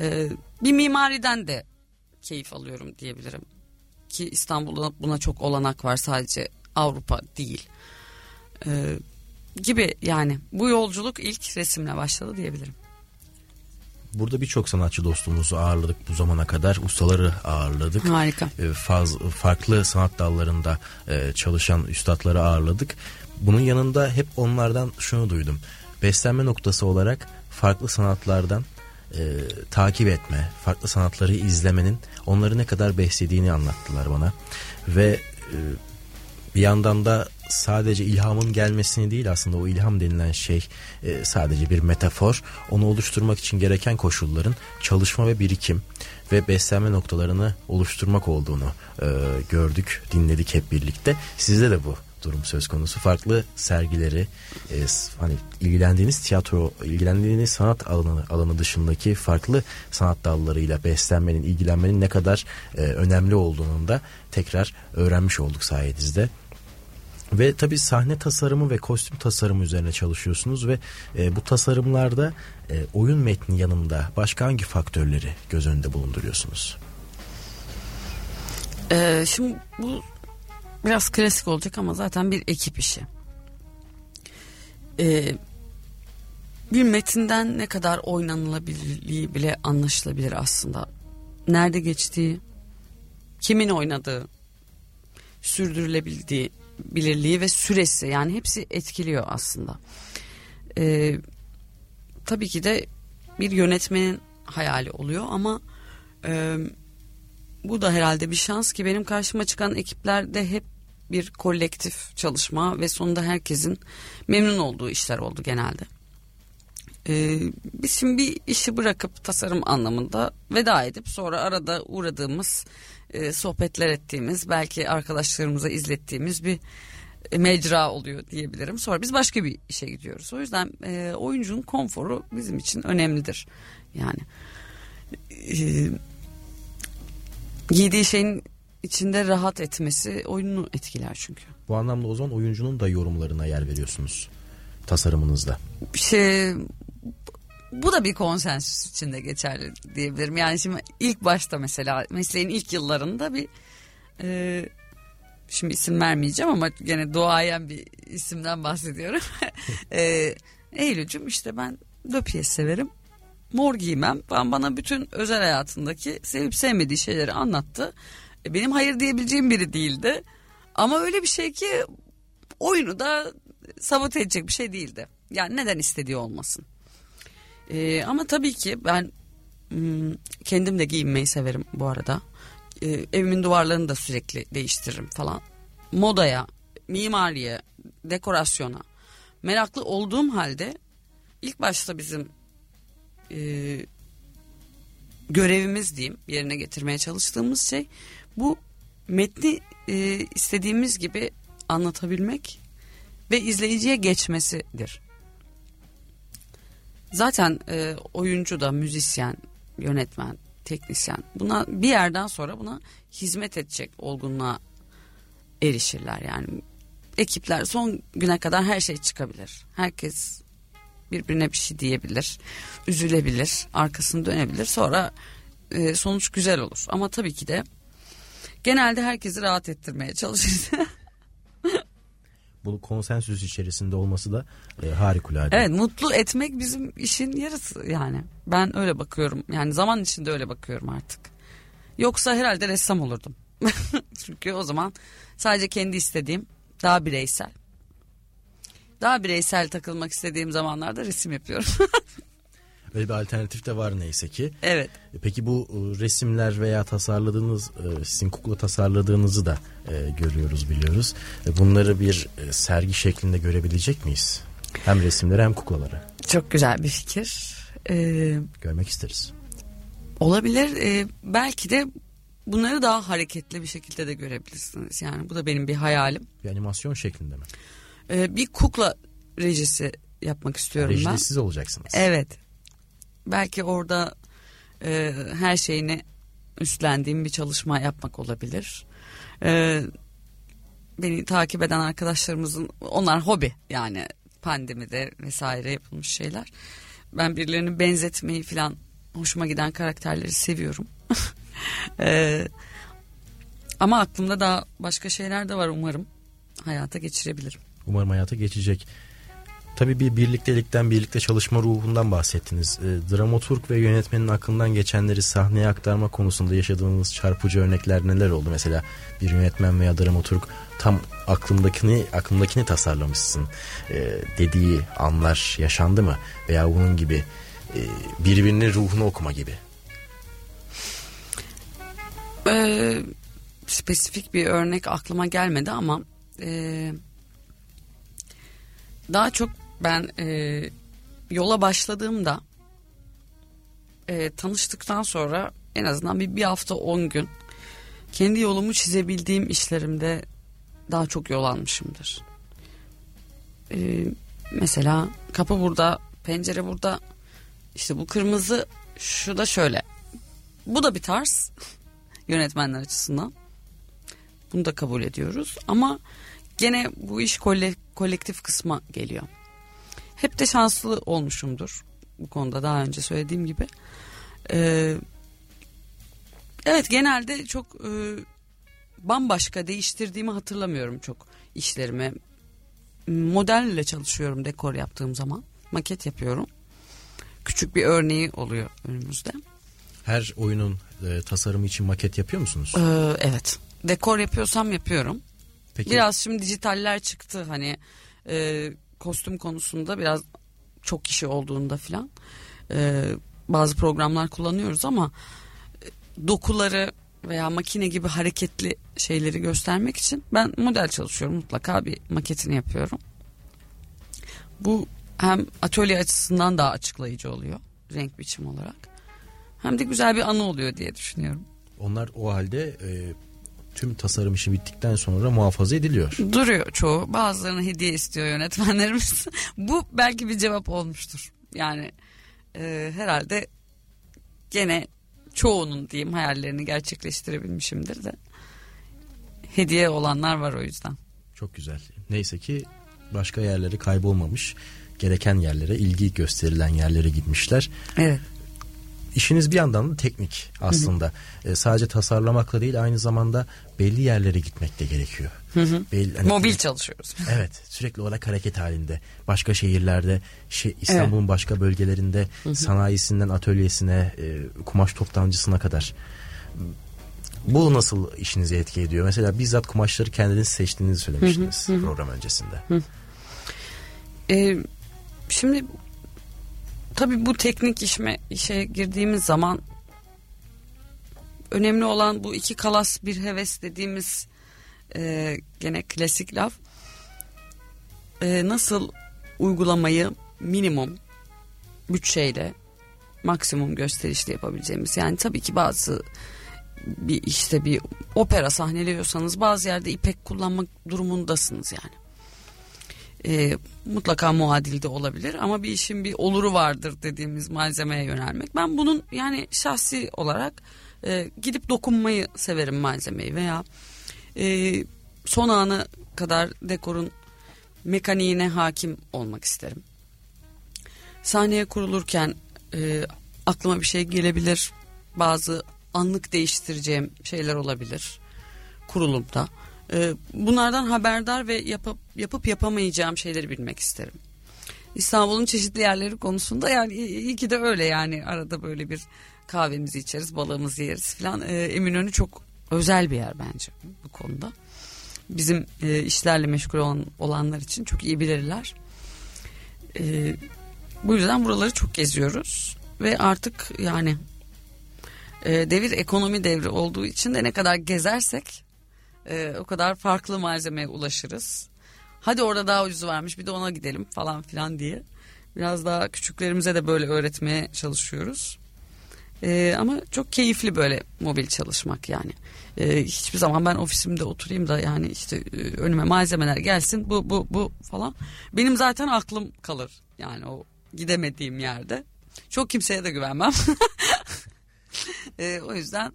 e, bir mimariden de keyif alıyorum diyebilirim. Ki İstanbul'da buna çok olanak var sadece Avrupa değil. Ee, gibi yani bu yolculuk ilk resimle başladı diyebilirim. Burada birçok sanatçı dostumuzu ağırladık bu zamana kadar. Ustaları ağırladık. Harika. E, faz, farklı sanat dallarında e, çalışan üstadları ağırladık. Bunun yanında hep onlardan şunu duydum. Beslenme noktası olarak farklı sanatlardan e, takip etme, farklı sanatları izlemenin onları ne kadar beslediğini anlattılar bana. Ve e, bir yandan da sadece ilhamın gelmesini değil aslında o ilham denilen şey e, sadece bir metafor. Onu oluşturmak için gereken koşulların çalışma ve birikim ve beslenme noktalarını oluşturmak olduğunu e, gördük, dinledik hep birlikte. Sizde de bu durum söz konusu. Farklı sergileri, e, hani ilgilendiğiniz tiyatro, ilgilendiğiniz sanat alanı alanı dışındaki farklı sanat dallarıyla beslenmenin, ilgilenmenin ne kadar e, önemli olduğunu da tekrar öğrenmiş olduk sayenizde. Ve tabii sahne tasarımı ve kostüm tasarımı üzerine çalışıyorsunuz ve e, bu tasarımlarda e, oyun metni yanında başka hangi faktörleri göz önünde bulunduruyorsunuz? Ee, şimdi bu biraz klasik olacak ama zaten bir ekip işi. Ee, bir metinden ne kadar oynanılabilirliği bile anlaşılabilir aslında. Nerede geçtiği, kimin oynadığı, sürdürülebildiği, bilirliği ve süresi yani hepsi etkiliyor aslında. Ee, tabii ki de bir yönetmenin hayali oluyor ama e, bu da herhalde bir şans ki benim karşıma çıkan ekiplerde hep bir kolektif çalışma ve sonunda herkesin memnun olduğu işler oldu genelde. Ee, biz şimdi bir işi bırakıp tasarım anlamında veda edip sonra arada uğradığımız e, sohbetler ettiğimiz belki arkadaşlarımıza izlettiğimiz bir mecra oluyor diyebilirim. Sonra biz başka bir işe gidiyoruz. O yüzden e, oyuncunun konforu bizim için önemlidir. Yani e, giydiği şeyin içinde rahat etmesi oyunu etkiler çünkü. Bu anlamda o zaman oyuncunun da yorumlarına yer veriyorsunuz tasarımınızda. Şey bu da bir konsensüs içinde geçerli diyebilirim. Yani şimdi ilk başta mesela mesleğin ilk yıllarında bir e, şimdi isim vermeyeceğim ama gene doğayan bir isimden bahsediyorum. e, Eylül'cüm işte ben Löpiyes severim. Mor giymem. Ben bana bütün özel hayatındaki sevip sevmediği şeyleri anlattı. E, benim hayır diyebileceğim biri değildi. Ama öyle bir şey ki oyunu da sabote edecek bir şey değildi. Yani neden istediği olmasın. Ee, ama tabii ki ben hmm, kendim de giyinmeyi severim bu arada. Ee, evimin duvarlarını da sürekli değiştiririm falan. Modaya, mimariye, dekorasyona meraklı olduğum halde ilk başta bizim e, görevimiz diyeyim yerine getirmeye çalıştığımız şey bu metni e, istediğimiz gibi anlatabilmek ve izleyiciye geçmesidir. Zaten e, oyuncu da müzisyen, yönetmen, teknisyen buna bir yerden sonra buna hizmet edecek olgunluğa erişirler. Yani ekipler son güne kadar her şey çıkabilir. Herkes birbirine bir şey diyebilir, üzülebilir, arkasını dönebilir. Sonra e, sonuç güzel olur. Ama tabii ki de genelde herkesi rahat ettirmeye çalışırız. bu konsensüs içerisinde olması da e, harikulade. Evet mutlu etmek bizim işin yarısı yani. Ben öyle bakıyorum. Yani zaman içinde öyle bakıyorum artık. Yoksa herhalde ressam olurdum. Çünkü o zaman sadece kendi istediğim daha bireysel. Daha bireysel takılmak istediğim zamanlarda resim yapıyorum. Öyle bir alternatif de var neyse ki. Evet. E, peki bu e, resimler veya tasarladığınız, e, sizin kukla tasarladığınızı da görüyoruz biliyoruz. Bunları bir sergi şeklinde görebilecek miyiz? Hem resimleri hem kuklaları. Çok güzel bir fikir. Ee, Görmek isteriz. Olabilir. Ee, belki de bunları daha hareketli bir şekilde de görebilirsiniz. Yani bu da benim bir hayalim. Bir animasyon şeklinde mi? Ee, bir kukla rejisi yapmak istiyorum Rejide ben. siz olacaksınız. Evet belki orada e, her şeyini üstlendiğim bir çalışma yapmak olabilir. E, beni takip eden arkadaşlarımızın onlar hobi yani pandemide vesaire yapılmış şeyler. Ben birilerini benzetmeyi falan hoşuma giden karakterleri seviyorum. e, ama aklımda daha başka şeyler de var umarım. hayata geçirebilirim. Umarım hayata geçecek. Tabii bir birliktelikten, birlikte çalışma ruhundan bahsettiniz. E, dramaturg ve yönetmenin aklından geçenleri sahneye aktarma konusunda yaşadığınız çarpıcı örnekler neler oldu? Mesela bir yönetmen veya dramaturg tam aklımdakini aklımdakini tasarlamışsın e, dediği anlar yaşandı mı? Veya bunun gibi e, birbirinin ruhunu okuma gibi. Ee, spesifik bir örnek aklıma gelmedi ama e, daha çok ben e, yola başladığımda e, tanıştıktan sonra en azından bir, bir hafta on gün kendi yolumu çizebildiğim işlerimde daha çok yol almışımdır. E, mesela kapı burada, pencere burada, işte bu kırmızı, şu da şöyle. Bu da bir tarz yönetmenler açısından. Bunu da kabul ediyoruz ama gene bu iş kolektif kısma geliyor. Hep de şanslı olmuşumdur bu konuda daha önce söylediğim gibi. Ee, evet genelde çok e, bambaşka değiştirdiğimi hatırlamıyorum çok işlerimi. Modelle çalışıyorum dekor yaptığım zaman. Maket yapıyorum. Küçük bir örneği oluyor önümüzde. Her oyunun e, tasarımı için maket yapıyor musunuz? Ee, evet. Dekor yapıyorsam yapıyorum. Peki. Biraz şimdi dijitaller çıktı hani e, kostüm konusunda biraz çok kişi olduğunda filan e, bazı programlar kullanıyoruz ama e, dokuları veya makine gibi hareketli şeyleri göstermek için ben model çalışıyorum mutlaka bir maketini yapıyorum. Bu hem atölye açısından daha açıklayıcı oluyor renk biçim olarak hem de güzel bir anı oluyor diye düşünüyorum. Onlar o halde e, tüm tasarım işi bittikten sonra muhafaza ediliyor. Duruyor çoğu. Bazılarını hediye istiyor yönetmenlerimiz. Bu belki bir cevap olmuştur. Yani e, herhalde gene çoğunun diyeyim hayallerini gerçekleştirebilmişimdir de. Hediye olanlar var o yüzden. Çok güzel. Neyse ki başka yerleri kaybolmamış. Gereken yerlere, ilgi gösterilen yerlere gitmişler. Evet işiniz bir yandan da teknik aslında. Hı hı. E, sadece tasarlamakla değil aynı zamanda belli yerlere gitmek de gerekiyor. Hı hı. Belli, hani, Mobil çalışıyoruz. Evet sürekli olarak hareket halinde. Başka şehirlerde şey, İstanbul'un evet. başka bölgelerinde hı hı. sanayisinden atölyesine e, kumaş toptancısına kadar. Bu nasıl işinizi etki ediyor? Mesela bizzat kumaşları kendiniz seçtiğinizi söylemiştiniz hı hı. program öncesinde. Hı. Ee, şimdi tabii bu teknik işme, işe girdiğimiz zaman önemli olan bu iki kalas bir heves dediğimiz e, gene klasik laf. E, nasıl uygulamayı minimum bütçeyle maksimum gösterişli yapabileceğimiz yani tabii ki bazı bir işte bir opera sahneliyorsanız bazı yerde ipek kullanmak durumundasınız yani e, mutlaka muadilde olabilir ama bir işin bir oluru vardır dediğimiz malzemeye yönelmek. Ben bunun yani şahsi olarak e, gidip dokunmayı severim malzemeyi veya e, son ana kadar dekorun mekaniğine hakim olmak isterim. Sahneye kurulurken e, aklıma bir şey gelebilir. Bazı anlık değiştireceğim şeyler olabilir kurulumda. Ee, bunlardan haberdar ve yapıp, yapıp yapamayacağım şeyleri bilmek isterim. İstanbul'un çeşitli yerleri konusunda yani iyi ki de öyle yani arada böyle bir kahvemizi içeriz balığımızı yeriz filan. Ee, Eminönü çok özel bir yer bence bu konuda. Bizim e, işlerle meşgul olan, olanlar için çok iyi bilirler. E, bu yüzden buraları çok geziyoruz ve artık yani e, devir ekonomi devri olduğu için de ne kadar gezersek e, o kadar farklı malzemeye ulaşırız. Hadi orada daha ucuzu varmış bir de ona gidelim falan filan diye. Biraz daha küçüklerimize de böyle öğretmeye çalışıyoruz. E, ama çok keyifli böyle mobil çalışmak yani. E, hiçbir zaman ben ofisimde oturayım da yani işte e, önüme malzemeler gelsin bu bu bu falan. Benim zaten aklım kalır yani o gidemediğim yerde. Çok kimseye de güvenmem. e, o yüzden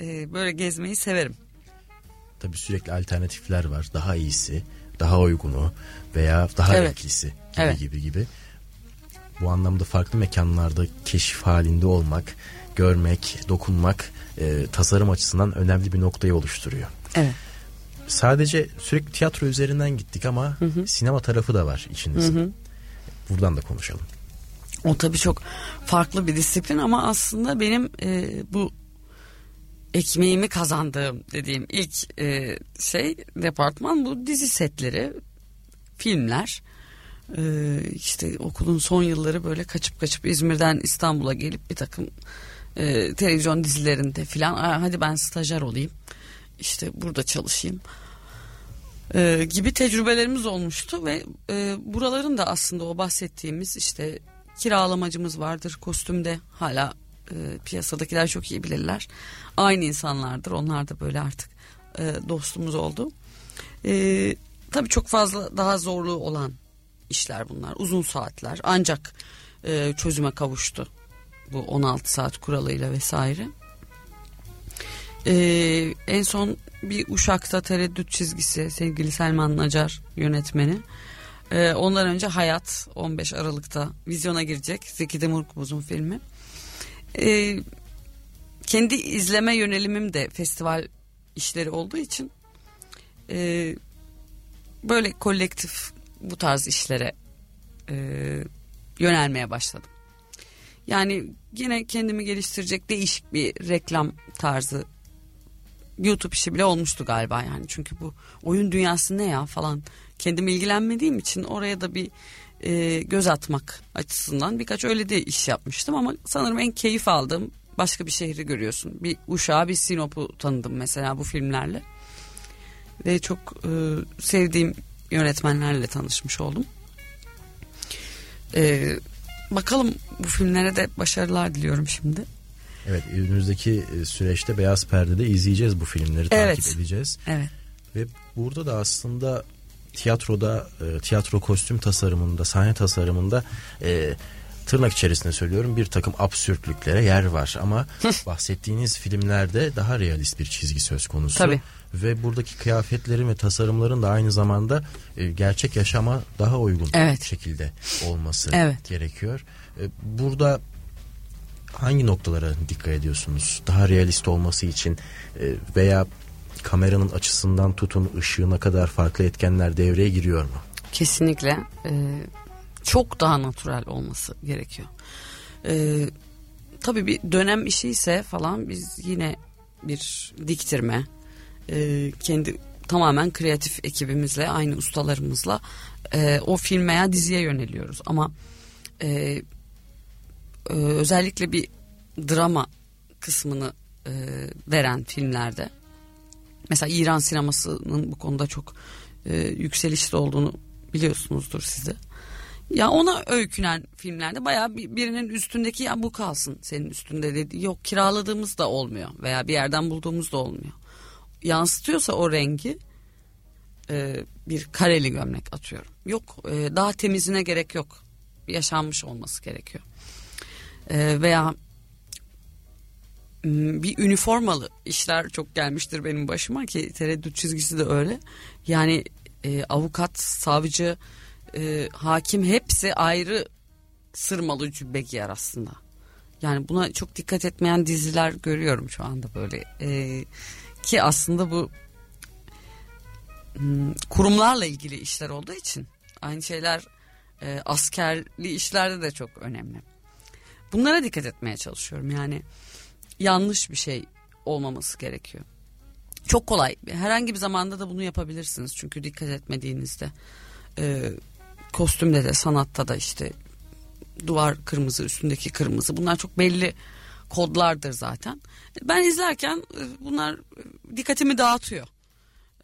e, böyle gezmeyi severim. Tabii sürekli alternatifler var. Daha iyisi, daha uygunu veya daha evet. renklisi gibi evet. gibi gibi. Bu anlamda farklı mekanlarda keşif halinde olmak, görmek, dokunmak e, tasarım açısından önemli bir noktayı oluşturuyor. Evet. sadece sürekli tiyatro üzerinden gittik ama hı hı. sinema tarafı da var içinizde. Hı hı. Buradan da konuşalım. O tabii çok farklı bir disiplin ama aslında benim e, bu ekmeğimi kazandığım dediğim ilk e, şey departman bu dizi setleri, filmler. E, işte okulun son yılları böyle kaçıp kaçıp İzmir'den İstanbul'a gelip bir takım e, televizyon dizilerinde filan hadi ben stajyer olayım işte burada çalışayım e, gibi tecrübelerimiz olmuştu ve e, buraların da aslında o bahsettiğimiz işte kiralamacımız vardır kostümde hala e, piyasadakiler çok iyi bilirler aynı insanlardır onlar da böyle artık e, dostumuz oldu e, tabii çok fazla daha zorluğu olan işler bunlar uzun saatler ancak e, çözüme kavuştu bu 16 saat kuralıyla vesaire. Ee, en son bir Uşak'ta tereddüt çizgisi sevgili Selman Nacar yönetmeni. Ee, ondan önce Hayat 15 Aralık'ta vizyona girecek Zeki Demirkubuz'un filmi. Ee, kendi izleme yönelimim de festival işleri olduğu için e, böyle kolektif bu tarz işlere e, yönelmeye başladım. Yani yine kendimi geliştirecek değişik bir reklam tarzı YouTube işi bile olmuştu galiba yani. Çünkü bu oyun dünyası ne ya falan kendim ilgilenmediğim için oraya da bir e, göz atmak açısından birkaç öyle de iş yapmıştım ama sanırım en keyif aldığım başka bir şehri görüyorsun. Bir Uşağı bir Sinop'u tanıdım mesela bu filmlerle. Ve çok e, sevdiğim yönetmenlerle tanışmış oldum. E, bakalım bu filmlere de başarılar diliyorum şimdi. Evet önümüzdeki e, süreçte Beyaz Perde'de izleyeceğiz bu filmleri evet. takip edeceğiz. Evet. Ve burada da aslında tiyatroda e, tiyatro kostüm tasarımında sahne tasarımında e, tırnak içerisinde söylüyorum bir takım absürtlüklere yer var ama bahsettiğiniz filmlerde daha realist bir çizgi söz konusu. Tabii. Ve buradaki kıyafetlerin ve tasarımların da aynı zamanda e, gerçek yaşama daha uygun evet. şekilde olması evet. gerekiyor. E, burada hangi noktalara dikkat ediyorsunuz? Daha realist olması için e, veya kameranın açısından tutun ışığına kadar farklı etkenler devreye giriyor mu? Kesinlikle. E, çok daha natural olması gerekiyor. E, tabii bir dönem işi ise falan biz yine bir diktirme, e, kendi tamamen kreatif ekibimizle, aynı ustalarımızla e, o film veya diziye yöneliyoruz. Ama e, e, özellikle bir drama kısmını e, veren filmlerde mesela İran sinemasının bu konuda çok e, yükselişte olduğunu biliyorsunuzdur size. Ya ona öykünen filmlerde bayağı birinin üstündeki ya bu kalsın senin üstünde dedi. Yok kiraladığımız da olmuyor veya bir yerden bulduğumuz da olmuyor. Yansıtıyorsa o rengi e, bir kareli gömlek atıyorum. Yok e, daha temizine gerek yok. Yaşanmış olması gerekiyor e, veya bir üniformalı işler çok gelmiştir benim başıma ki tereddüt çizgisi de öyle. Yani e, avukat, savcı, e, hakim hepsi ayrı sırmalı cübbe giyer aslında. Yani buna çok dikkat etmeyen diziler görüyorum şu anda böyle. E, ki aslında bu kurumlarla ilgili işler olduğu için aynı şeyler e, askerli işlerde de çok önemli. Bunlara dikkat etmeye çalışıyorum yani yanlış bir şey olmaması gerekiyor. Çok kolay herhangi bir zamanda da bunu yapabilirsiniz çünkü dikkat etmediğinizde e, kostümde de sanatta da işte duvar kırmızı üstündeki kırmızı bunlar çok belli kodlardır zaten. Ben izlerken e, bunlar dikkatimi dağıtıyor.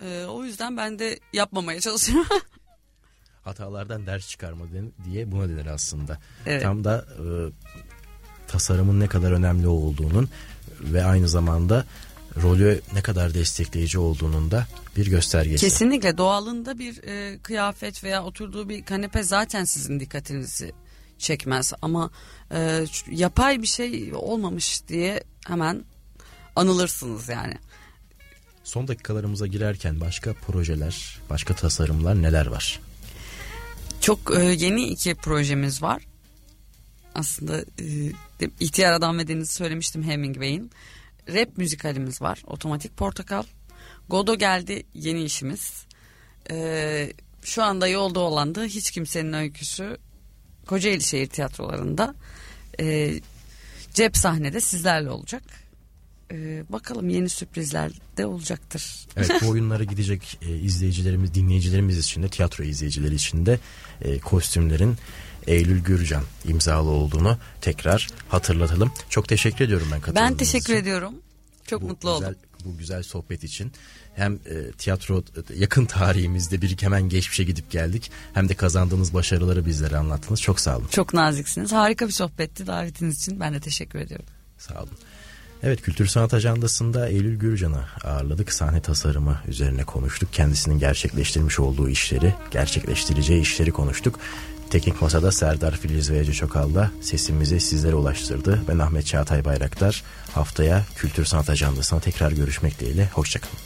E, o yüzden ben de yapmamaya çalışıyorum. Hatalardan ders çıkarma diye buna denir aslında. Evet. Tam da e, tasarımın ne kadar önemli olduğunun ve aynı zamanda rolü ne kadar destekleyici olduğunun da bir göstergesi. Kesinlikle doğalında bir e, kıyafet veya oturduğu bir kanepe zaten sizin dikkatinizi çekmez ama e, yapay bir şey olmamış diye hemen anılırsınız yani. Son dakikalarımıza girerken başka projeler, başka tasarımlar neler var? Çok e, yeni iki projemiz var aslında e, İhtiyar Adam ve Deniz'i söylemiştim Hemingway'in. Rap müzikalimiz var. Otomatik Portakal. Godo geldi yeni işimiz. Ee, şu anda yolda olan da hiç kimsenin öyküsü Kocaeli Şehir Tiyatroları'nda e, cep sahnede sizlerle olacak. Ee, bakalım yeni sürprizler de olacaktır. Evet bu oyunlara gidecek e, izleyicilerimiz, dinleyicilerimiz için de tiyatro izleyicileri için de e, kostümlerin Eylül Gürcan imzalı olduğunu tekrar hatırlatalım. Çok teşekkür ediyorum ben katıldığınız Ben teşekkür için. ediyorum. Çok bu mutlu güzel, oldum. Bu güzel sohbet için hem e, tiyatro yakın tarihimizde bir hemen geçmişe gidip geldik hem de kazandığınız başarıları bizlere anlattınız. Çok sağ olun. Çok naziksiniz. Harika bir sohbetti. Davetiniz için ben de teşekkür ediyorum. Sağ olun. Evet Kültür Sanat Ajandası'nda Eylül Gürcan'ı ağırladık. Sahne tasarımı üzerine konuştuk. Kendisinin gerçekleştirmiş olduğu işleri, gerçekleştireceği işleri konuştuk. Teknik Masa'da Serdar Filiz ve Ece Çokal'la sesimizi sizlere ulaştırdı. Ben Ahmet Çağatay Bayraktar. Haftaya Kültür Sanat Ajandası'na tekrar görüşmek dileğiyle. Hoşçakalın.